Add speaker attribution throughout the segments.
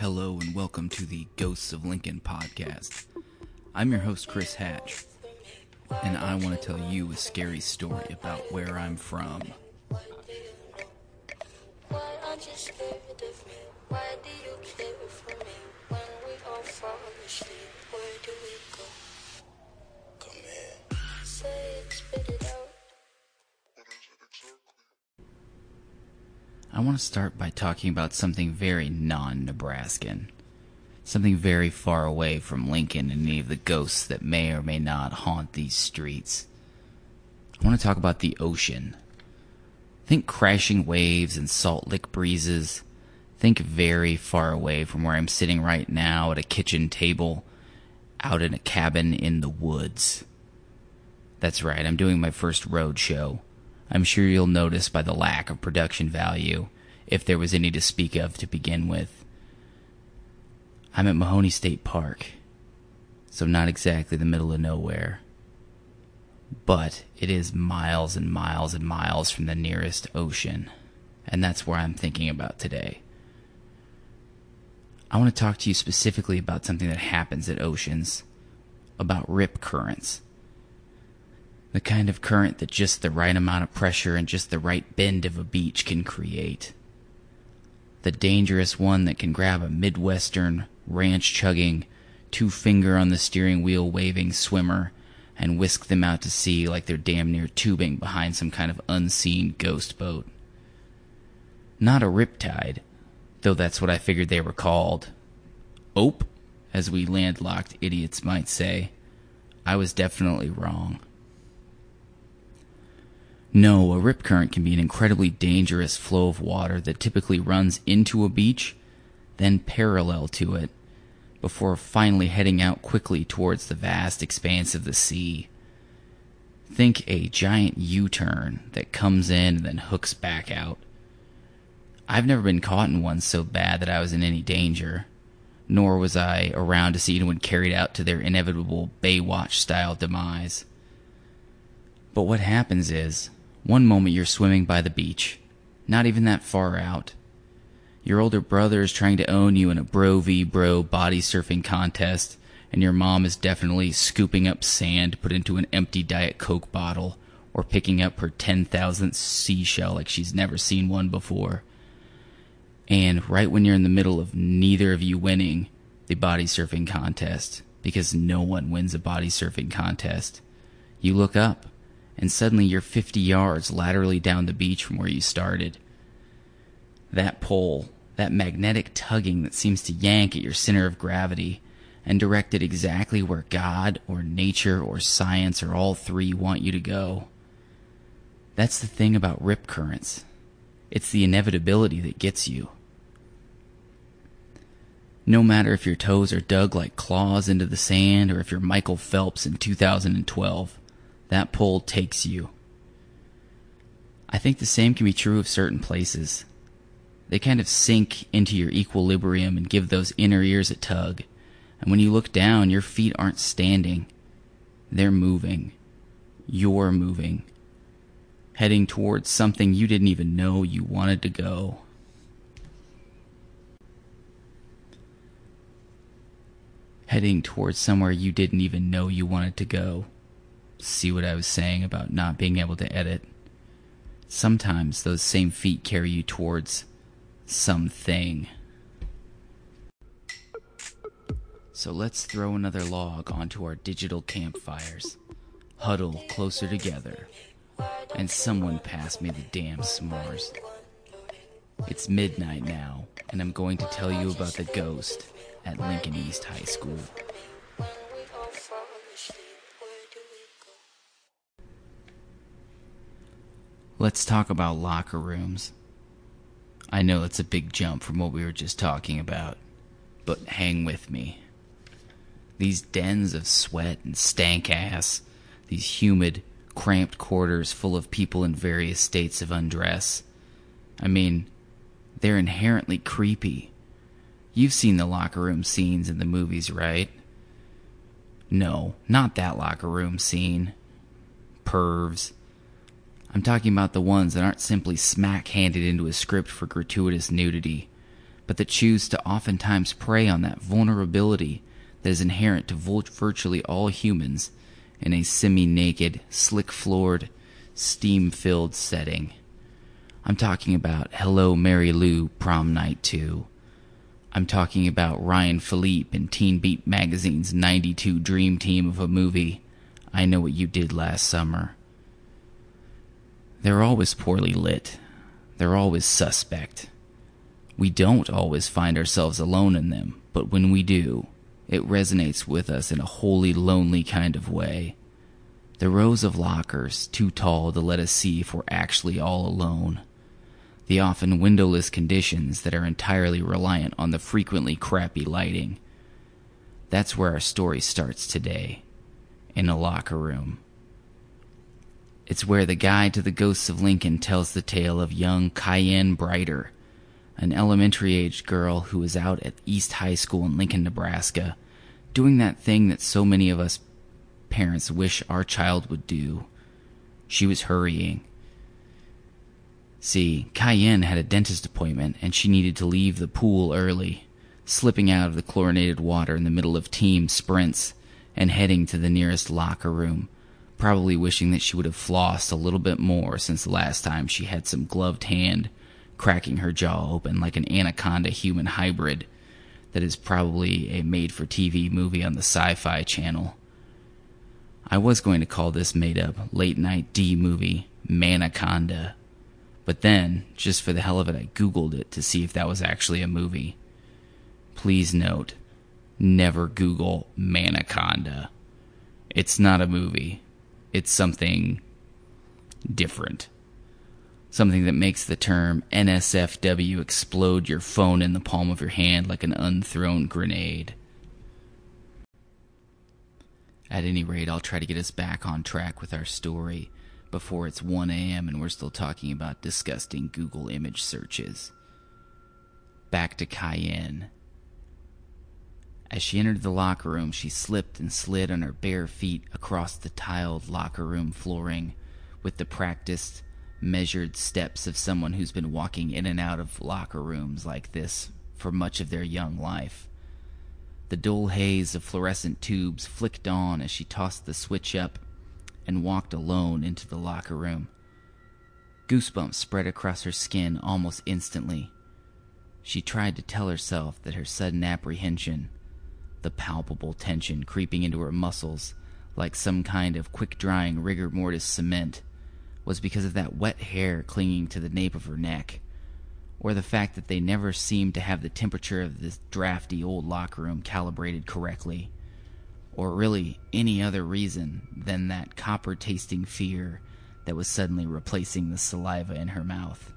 Speaker 1: Hello and welcome to the Ghosts of Lincoln podcast. I'm your host, Chris Hatch, and I want to tell you a scary story about where I'm from. Start by talking about something very non Nebraskan. Something very far away from Lincoln and any of the ghosts that may or may not haunt these streets. I want to talk about the ocean. Think crashing waves and salt lick breezes. Think very far away from where I'm sitting right now at a kitchen table out in a cabin in the woods. That's right, I'm doing my first road show. I'm sure you'll notice by the lack of production value, if there was any to speak of to begin with. I'm at Mahoney State Park, so not exactly the middle of nowhere. But it is miles and miles and miles from the nearest ocean, and that's where I'm thinking about today. I want to talk to you specifically about something that happens at oceans, about rip currents. The kind of current that just the right amount of pressure and just the right bend of a beach can create. The dangerous one that can grab a Midwestern, ranch chugging, two finger on the steering wheel waving swimmer and whisk them out to sea like they're damn near tubing behind some kind of unseen ghost boat. Not a riptide, though that's what I figured they were called. Ope, as we landlocked idiots might say. I was definitely wrong. No, a rip current can be an incredibly dangerous flow of water that typically runs into a beach, then parallel to it, before finally heading out quickly towards the vast expanse of the sea. Think a giant U turn that comes in and then hooks back out. I've never been caught in one so bad that I was in any danger, nor was I around to see anyone carried out to their inevitable Baywatch style demise. But what happens is, one moment you're swimming by the beach, not even that far out. Your older brother is trying to own you in a bro v bro body surfing contest, and your mom is definitely scooping up sand put into an empty Diet Coke bottle, or picking up her 10,000th seashell like she's never seen one before. And right when you're in the middle of neither of you winning the body surfing contest, because no one wins a body surfing contest, you look up and suddenly you're 50 yards laterally down the beach from where you started. That pull, that magnetic tugging that seems to yank at your center of gravity and direct it exactly where God or nature or science or all three want you to go. That's the thing about rip currents. It's the inevitability that gets you. No matter if your toes are dug like claws into the sand or if you're Michael Phelps in 2012, that pull takes you. I think the same can be true of certain places. They kind of sink into your equilibrium and give those inner ears a tug. And when you look down, your feet aren't standing. They're moving. You're moving. Heading towards something you didn't even know you wanted to go. Heading towards somewhere you didn't even know you wanted to go see what I was saying about not being able to edit. Sometimes those same feet carry you towards something. So let's throw another log onto our digital campfires, huddle closer together, and someone pass me the damn s'mores. It's midnight now, and I'm going to tell you about the ghost at Lincoln East High School. Let's talk about locker rooms. I know it's a big jump from what we were just talking about, but hang with me. These dens of sweat and stank ass, these humid, cramped quarters full of people in various states of undress. I mean, they're inherently creepy. You've seen the locker room scenes in the movies, right? No, not that locker room scene. Pervs I'm talking about the ones that aren't simply smack handed into a script for gratuitous nudity, but that choose to oftentimes prey on that vulnerability that is inherent to virtually all humans in a semi naked, slick floored, steam filled setting. I'm talking about Hello Mary Lou Prom Night 2. I'm talking about Ryan Phillippe and Teen Beat Magazine's 92 Dream Team of a movie, I Know What You Did Last Summer. They're always poorly lit. They're always suspect. We don't always find ourselves alone in them, but when we do, it resonates with us in a wholly lonely kind of way. The rows of lockers, too tall to let us see if we're actually all alone. The often windowless conditions that are entirely reliant on the frequently crappy lighting. That's where our story starts today, in a locker room. It's where the guide to the ghosts of Lincoln tells the tale of young Cayenne Brighter, an elementary aged girl who was out at East High School in Lincoln, Nebraska, doing that thing that so many of us parents wish our child would do. She was hurrying. See, Cayenne had a dentist appointment and she needed to leave the pool early, slipping out of the chlorinated water in the middle of team sprints and heading to the nearest locker room, probably wishing that she would have flossed a little bit more since the last time she had some gloved hand cracking her jaw open like an anaconda human hybrid that is probably a made for TV movie on the Sci Fi Channel. I was going to call this made up late night D movie Manaconda. But then, just for the hell of it, I Googled it to see if that was actually a movie. Please note never Google Manaconda. It's not a movie, it's something different something that makes the term NSFW explode your phone in the palm of your hand like an unthrown grenade. At any rate, I'll try to get us back on track with our story before it's 1 a.m. and we're still talking about disgusting Google image searches. Back to Cayenne. As she entered the locker room, she slipped and slid on her bare feet across the tiled locker room flooring with the practiced measured steps of someone who's been walking in and out of locker rooms like this for much of their young life. The dull haze of fluorescent tubes flicked on as she tossed the switch up and walked alone into the locker room. Goosebumps spread across her skin almost instantly. She tried to tell herself that her sudden apprehension, the palpable tension creeping into her muscles like some kind of quick drying rigor mortis cement, was because of that wet hair clinging to the nape of her neck, or the fact that they never seemed to have the temperature of this drafty old locker room calibrated correctly, or really any other reason than that copper tasting fear that was suddenly replacing the saliva in her mouth.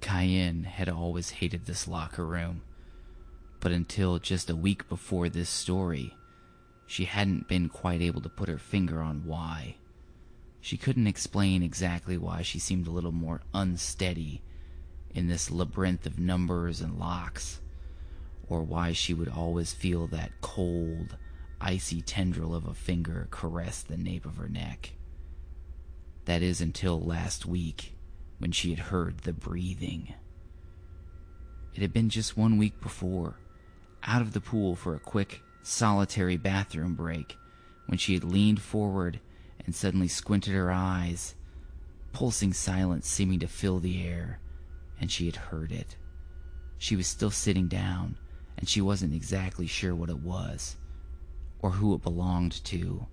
Speaker 1: Cayenne had always hated this locker room, but until just a week before this story, she hadn't been quite able to put her finger on why. She couldn't explain exactly why she seemed a little more unsteady in this labyrinth of numbers and locks, or why she would always feel that cold, icy tendril of a finger caress the nape of her neck. That is until last week, when she had heard the breathing. It had been just one week before, out of the pool for a quick solitary bathroom break when she had leaned forward and suddenly squinted her eyes, pulsing silence seeming to fill the air, and she had heard it. She was still sitting down, and she wasn't exactly sure what it was, or who it belonged to,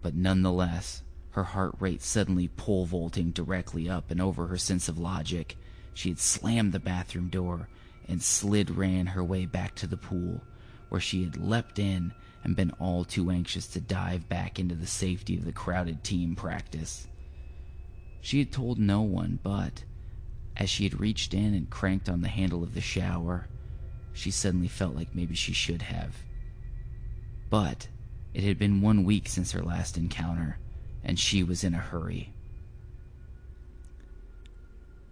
Speaker 1: but nonetheless, her heart rate suddenly pole vaulting directly up and over her sense of logic, she had slammed the bathroom door and slid ran her way back to the pool where she had leapt in and been all too anxious to dive back into the safety of the crowded team practice. She had told no one, but as she had reached in and cranked on the handle of the shower, she suddenly felt like maybe she should have. But it had been one week since her last encounter, and she was in a hurry.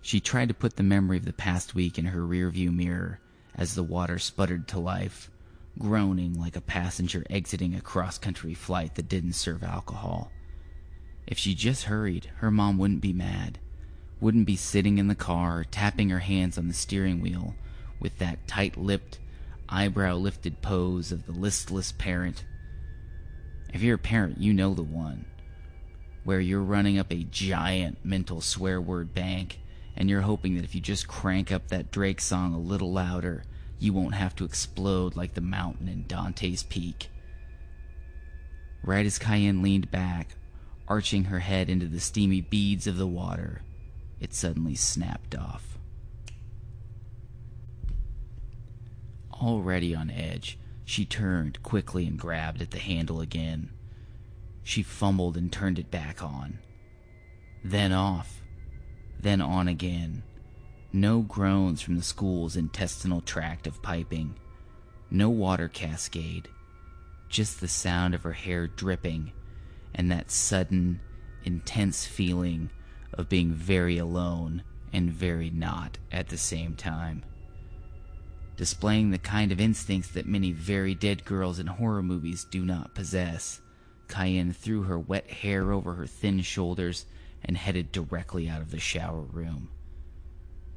Speaker 1: She tried to put the memory of the past week in her rearview mirror as the water sputtered to life groaning like a passenger exiting a cross country flight that didn't serve alcohol. If she just hurried, her mom wouldn't be mad, wouldn't be sitting in the car, tapping her hands on the steering wheel with that tight lipped, eyebrow lifted pose of the listless parent. If you're a parent, you know the one, where you're running up a giant mental swear word bank and you're hoping that if you just crank up that Drake song a little louder, you won't have to explode like the mountain in Dante's Peak. Right as Cayenne leaned back, arching her head into the steamy beads of the water, it suddenly snapped off. Already on edge, she turned quickly and grabbed at the handle again. She fumbled and turned it back on. Then off. Then on again. No groans from the school's intestinal tract of piping. No water cascade. Just the sound of her hair dripping and that sudden, intense feeling of being very alone and very not at the same time. Displaying the kind of instincts that many very dead girls in horror movies do not possess, Cayenne threw her wet hair over her thin shoulders and headed directly out of the shower room.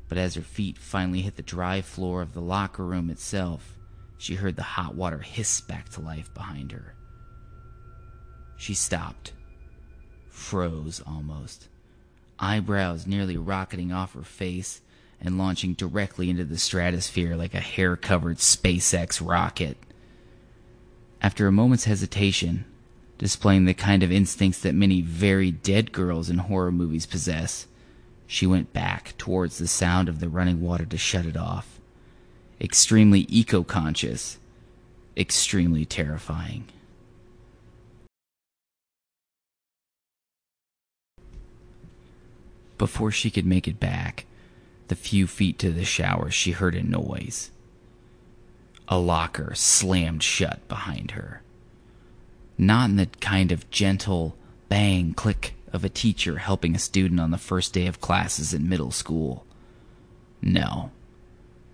Speaker 1: But as her feet finally hit the dry floor of the locker room itself, she heard the hot water hiss back to life behind her. She stopped, froze almost, eyebrows nearly rocketing off her face and launching directly into the stratosphere like a hair covered SpaceX rocket. After a moment's hesitation, displaying the kind of instincts that many very dead girls in horror movies possess, she went back towards the sound of the running water to shut it off. Extremely eco conscious, extremely terrifying. Before she could make it back, the few feet to the shower, she heard a noise. A locker slammed shut behind her. Not in the kind of gentle bang click of a teacher helping a student on the first day of classes in middle school. No.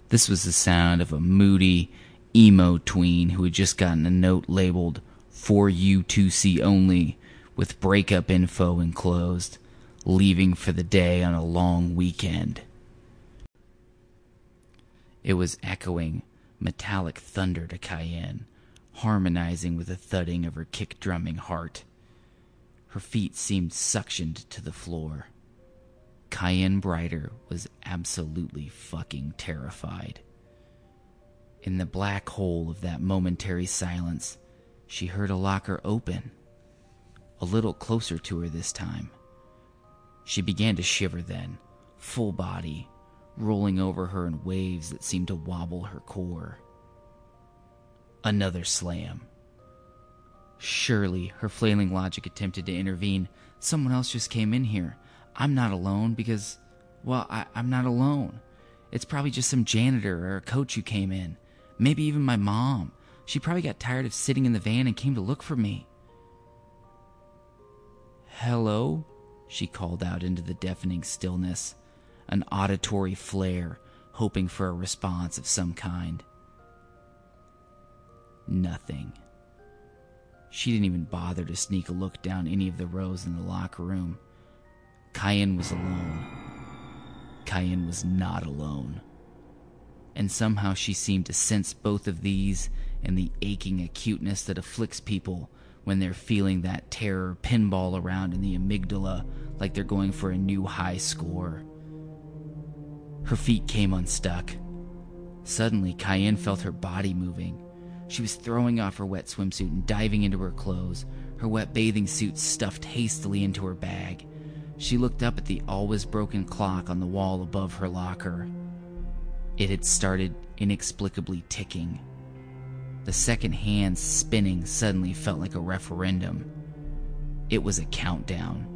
Speaker 1: This was the sound of a moody, emo tween who had just gotten a note labeled for you to see only with breakup info enclosed leaving for the day on a long weekend. It was echoing metallic thunder to Cayenne, harmonizing with the thudding of her kick drumming heart. Her feet seemed suctioned to the floor. Cayenne Brighter was absolutely fucking terrified. In the black hole of that momentary silence, she heard a locker open. A little closer to her this time. She began to shiver then, full body, rolling over her in waves that seemed to wobble her core. Another slam. Surely, her flailing logic attempted to intervene. Someone else just came in here. I'm not alone because, well, I, am not alone. It's probably just some janitor or a coach who came in. Maybe even my mom. She probably got tired of sitting in the van and came to look for me. Hello? she called out into the deafening stillness, an auditory flare, hoping for a response of some kind. Nothing. She didn't even bother to sneak a look down any of the rows in the locker room. Cayenne was alone. Cayenne was not alone. And somehow she seemed to sense both of these and the aching acuteness that afflicts people when they're feeling that terror pinball around in the amygdala like they're going for a new high score. Her feet came unstuck. Suddenly, Cayenne felt her body moving. She was throwing off her wet swimsuit and diving into her clothes, her wet bathing suit stuffed hastily into her bag. She looked up at the always broken clock on the wall above her locker. It had started inexplicably ticking. The second hand spinning suddenly felt like a referendum. It was a countdown.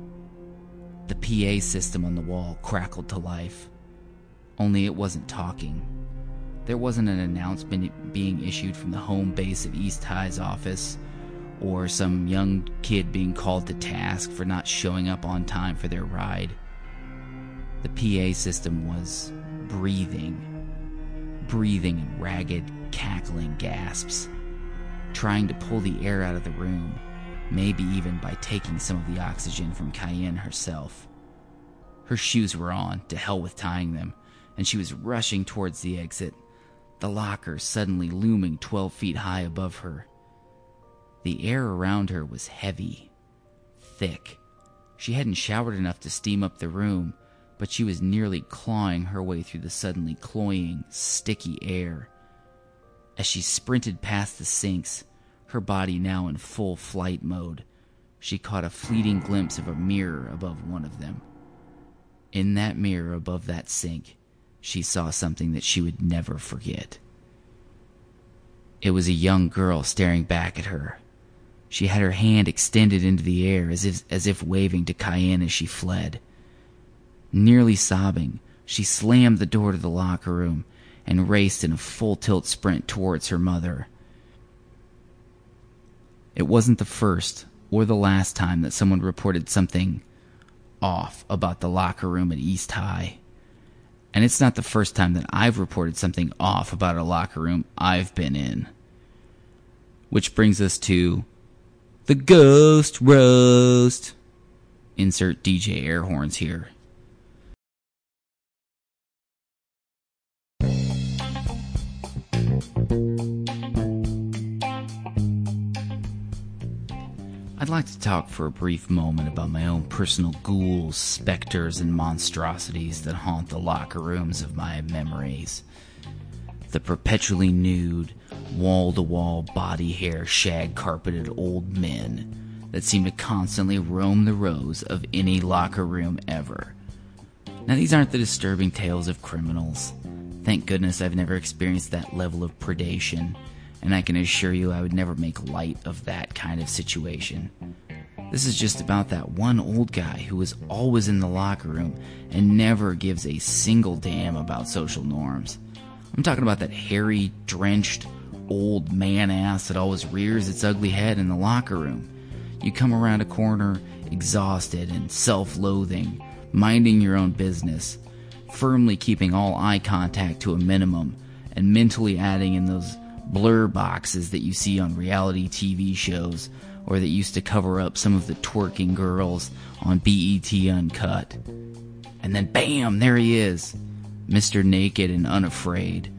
Speaker 1: The PA system on the wall crackled to life. Only it wasn't talking. There wasn't an announcement being issued from the home base of East High's office, or some young kid being called to task for not showing up on time for their ride. The PA system was breathing, breathing in ragged, cackling gasps, trying to pull the air out of the room, maybe even by taking some of the oxygen from Cayenne herself. Her shoes were on, to hell with tying them, and she was rushing towards the exit, the locker suddenly looming 12 feet high above her. The air around her was heavy, thick. She hadn't showered enough to steam up the room, but she was nearly clawing her way through the suddenly cloying, sticky air. As she sprinted past the sinks, her body now in full flight mode, she caught a fleeting glimpse of a mirror above one of them. In that mirror above that sink, she saw something that she would never forget. It was a young girl staring back at her. She had her hand extended into the air as if, as if waving to Cayenne as she fled. Nearly sobbing, she slammed the door to the locker room and raced in a full tilt sprint towards her mother. It wasn't the first or the last time that someone reported something off about the locker room at East High. And it's not the first time that I've reported something off about a locker room I've been in. Which brings us to the Ghost Roast. Insert DJ air horns here. I'd like to talk for a brief moment about my own personal ghouls, specters, and monstrosities that haunt the locker rooms of my memories. The perpetually nude, wall to wall body hair shag carpeted old men that seem to constantly roam the rows of any locker room ever. Now, these aren't the disturbing tales of criminals. Thank goodness I've never experienced that level of predation, and I can assure you I would never make light of that kind of situation. This is just about that one old guy who is always in the locker room and never gives a single damn about social norms. I'm talking about that hairy, drenched, old man ass that always rears its ugly head in the locker room. You come around a corner exhausted and self loathing, minding your own business, firmly keeping all eye contact to a minimum, and mentally adding in those blur boxes that you see on reality TV shows or that used to cover up some of the twerking girls on BET Uncut. And then bam, there he is, Mr. Naked and Unafraid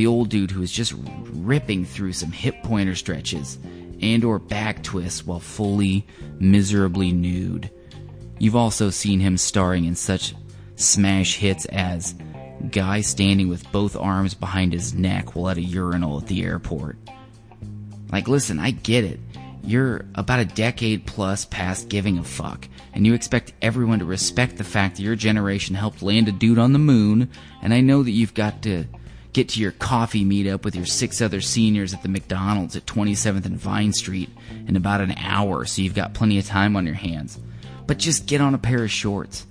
Speaker 1: the old dude who is just ripping through some hip pointer stretches and or back twists while fully miserably nude. You've also seen him starring in such smash hits as guy standing with both arms behind his neck while at a urinal at the airport. Like listen, I get it. You're about a decade plus past giving a fuck, and you expect everyone to respect the fact that your generation helped land a dude on the moon, and I know that you've got to get to your coffee meetup with your six other seniors at the McDonald's at 27th and Vine Street in about an hour, so you've got plenty of time on your hands. But just get on a pair of shorts.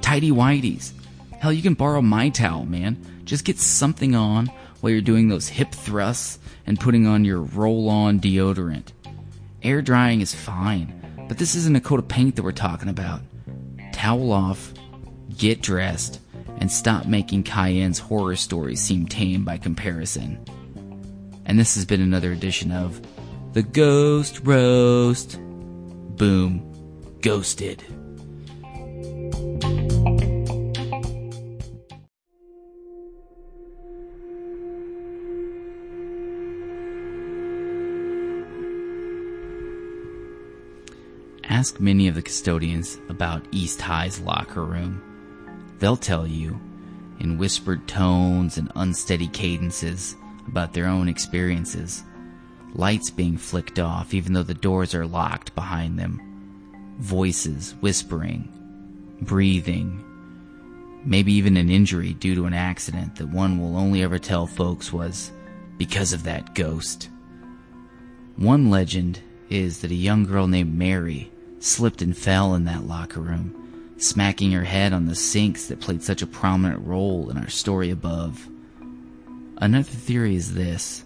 Speaker 1: Tidy whities. Hell, you can borrow my towel, man. Just get something on while you're doing those hip thrusts and putting on your roll on deodorant. Air drying is fine, but this isn't a coat of paint that we're talking about. Towel off, get dressed, and stop making Cayenne's horror stories seem tame by comparison. And this has been another edition of The Ghost Roast. Boom. Ghosted. Ask many of the custodians about East High's locker room. They'll tell you, in whispered tones and unsteady cadences, about their own experiences. Lights being flicked off even though the doors are locked behind them. Voices whispering, breathing. Maybe even an injury due to an accident that one will only ever tell folks was because of that ghost. One legend is that a young girl named Mary slipped and fell in that locker room smacking her head on the sinks that played such a prominent role in our story above. Another theory is this.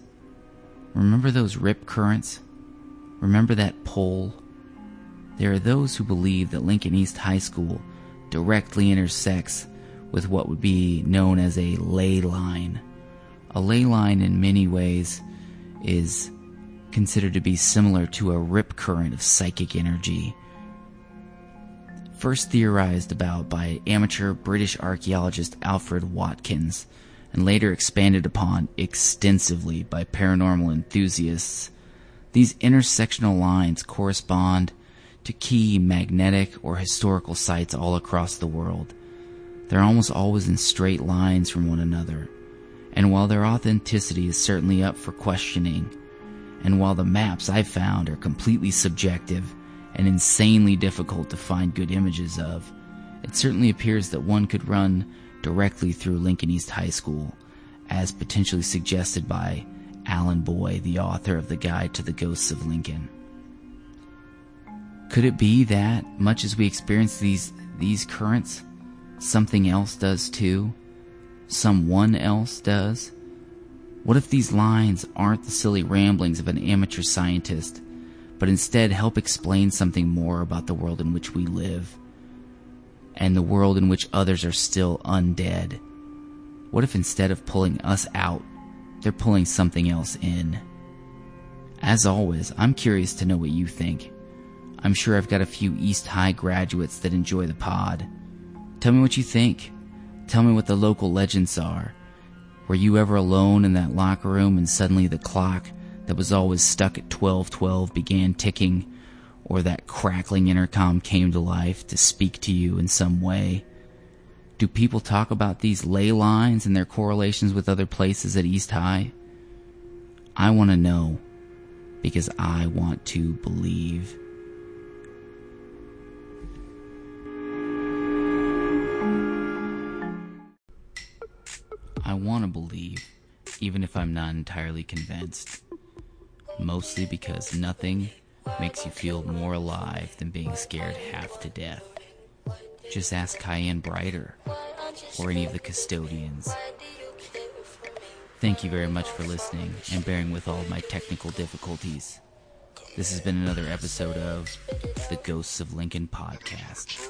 Speaker 1: Remember those rip currents? Remember that pole? There are those who believe that Lincoln East High School directly intersects with what would be known as a ley line. A ley line, in many ways, is considered to be similar to a rip current of psychic energy. First theorized about by amateur British archaeologist Alfred Watkins, and later expanded upon extensively by paranormal enthusiasts, these intersectional lines correspond to key magnetic or historical sites all across the world. They're almost always in straight lines from one another, and while their authenticity is certainly up for questioning, and while the maps I've found are completely subjective and insanely difficult to find good images of, it certainly appears that one could run directly through Lincoln East High School, as potentially suggested by Alan Boye, the author of the Guide to the Ghosts of Lincoln. Could it be that, much as we experience these, these currents, something else does too? Someone else does? What if these lines aren't the silly ramblings of an amateur scientist, but instead help explain something more about the world in which we live, and the world in which others are still undead? What if instead of pulling us out, they're pulling something else in? As always, I'm curious to know what you think. I'm sure I've got a few East High graduates that enjoy the pod. Tell me what you think. Tell me what the local legends are. Were you ever alone in that locker room and suddenly the clock that was always stuck at 1212 began ticking, or that crackling intercom came to life to speak to you in some way? Do people talk about these ley lines and their correlations with other places at East High? I want to know because I want to believe. I want to believe, even if I'm not entirely convinced. Mostly because nothing makes you feel more alive than being scared half to death. Just ask Cayenne Brighter or any of the custodians. Thank you very much for listening and bearing with all my technical difficulties. This has been another episode of the Ghosts of Lincoln podcast.